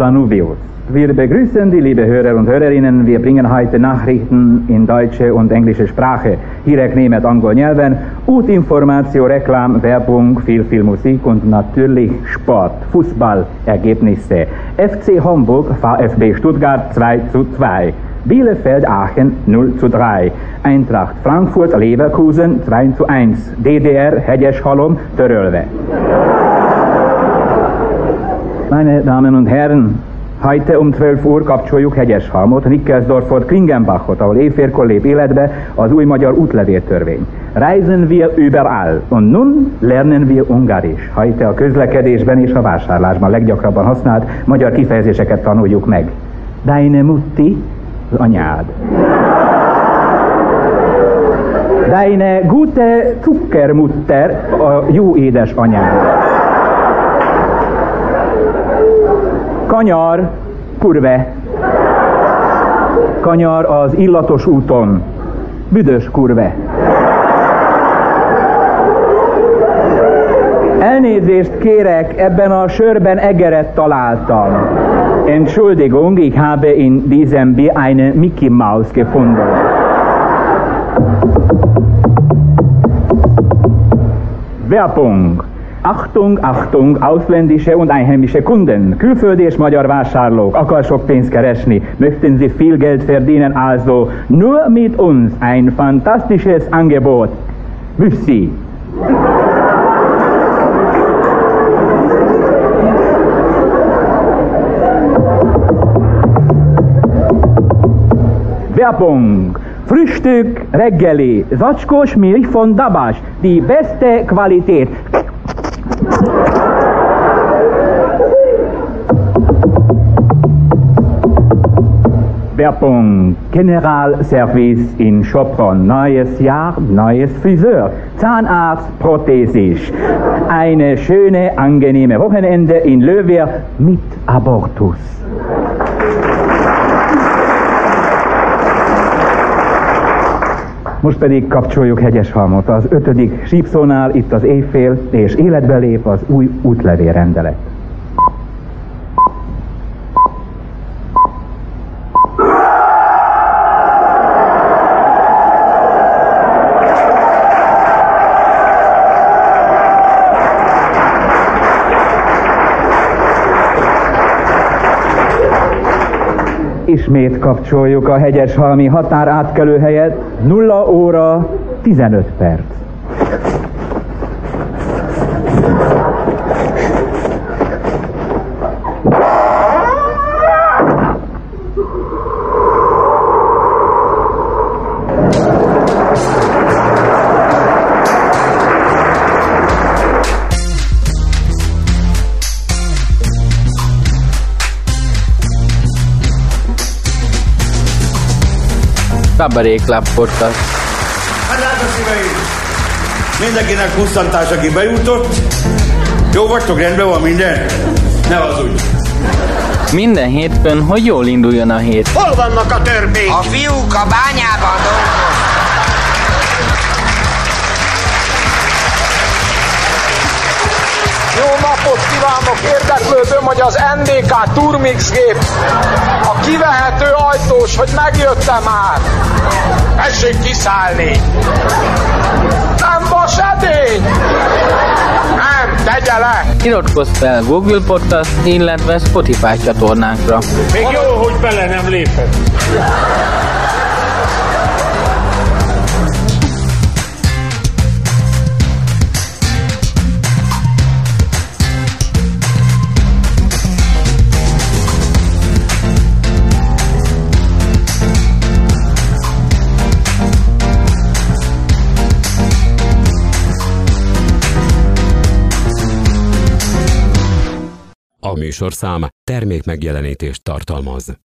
Danubius. Wir begrüßen die liebe Hörer und Hörerinnen. Wir bringen heute Nachrichten in deutsche und englische Sprache. Hírek német, angol nyelven, útinformáció, reklám, Werbung, viel, viel Musik und natürlich Sport, Fußball, Ergebnisse. FC Homburg, VfB Stuttgart 2 zu 2. Bielefeld Aachen 0 zu 3. Eintracht Frankfurt Leverkusen 2 zu 1. DDR Hegyeshalom törölve. Meine Damen und Herren, Heute um 12 Uhr kapcsoljuk Hegyeshalmot, Nickelsdorfot, Klingenbachot, ahol éjfélkor lép életbe az új magyar útlevéltörvény. Reisen wir überall, und nun lernen wir Ungarisch. Heute a közlekedésben és a vásárlásban leggyakrabban használt magyar kifejezéseket tanuljuk meg. Deine Mutti, az anyád. Deine gute Zuckermutter, a jó édes anyád. Kanyar, kurve. Kanyar az illatos úton. Büdös kurve. Elnézést kérek, ebben a sörben egeret találtam. Entschuldigung, ich habe in diesem Bier eine Mickey Maus gefunden. Werbung. Achtung, Achtung, ausländische und einheimische Kunden, külföldi és magyar vásárlók, akar sok pénzt keresni, möchten Sie viel Geld verdienen also, nur mit uns ein fantastisches Angebot. Büssi. Werbung. Frühstück, Reggeli, Zacskós Milch von Dabas, die beste Qualität. Werbung. Generalservice in Sopron. Neues Jahr, neues Friseur. Zahnarzt, prothesisch. Eine schöne, angenehme Wochenende in Löwer mit Abortus. Most pedig kapcsoljuk Hegyeshalmot. Az ötödik sípszónál itt az éjfél, és életbe lép az új útlevélrendelet. Ismét kapcsoljuk a hegyeshalmi határátkelő helyet 0 óra 15 perc. Cabaret Club Podcast. Hát drága szíveim! Mindenkinek pusztantás, aki bejutott. Jó vagytok, rendben van minden? Ne hazudj! Minden hétfőn, hogy jól induljon a hét. Hol vannak a törpék? A fiúk a bányában dolgoznak. Jó napot kívánok! Érdeklődöm, hogy az NDK Turmix gép a kivehető ajtós, hogy megjötte már. Tessék kiszállni! Nem vas edény! Nem, tegye le! Iratkozz fel Google Podcast, illetve Spotify csatornánkra. Még jó, hogy bele nem lépett. Műsorszám termék megjelenítést tartalmaz.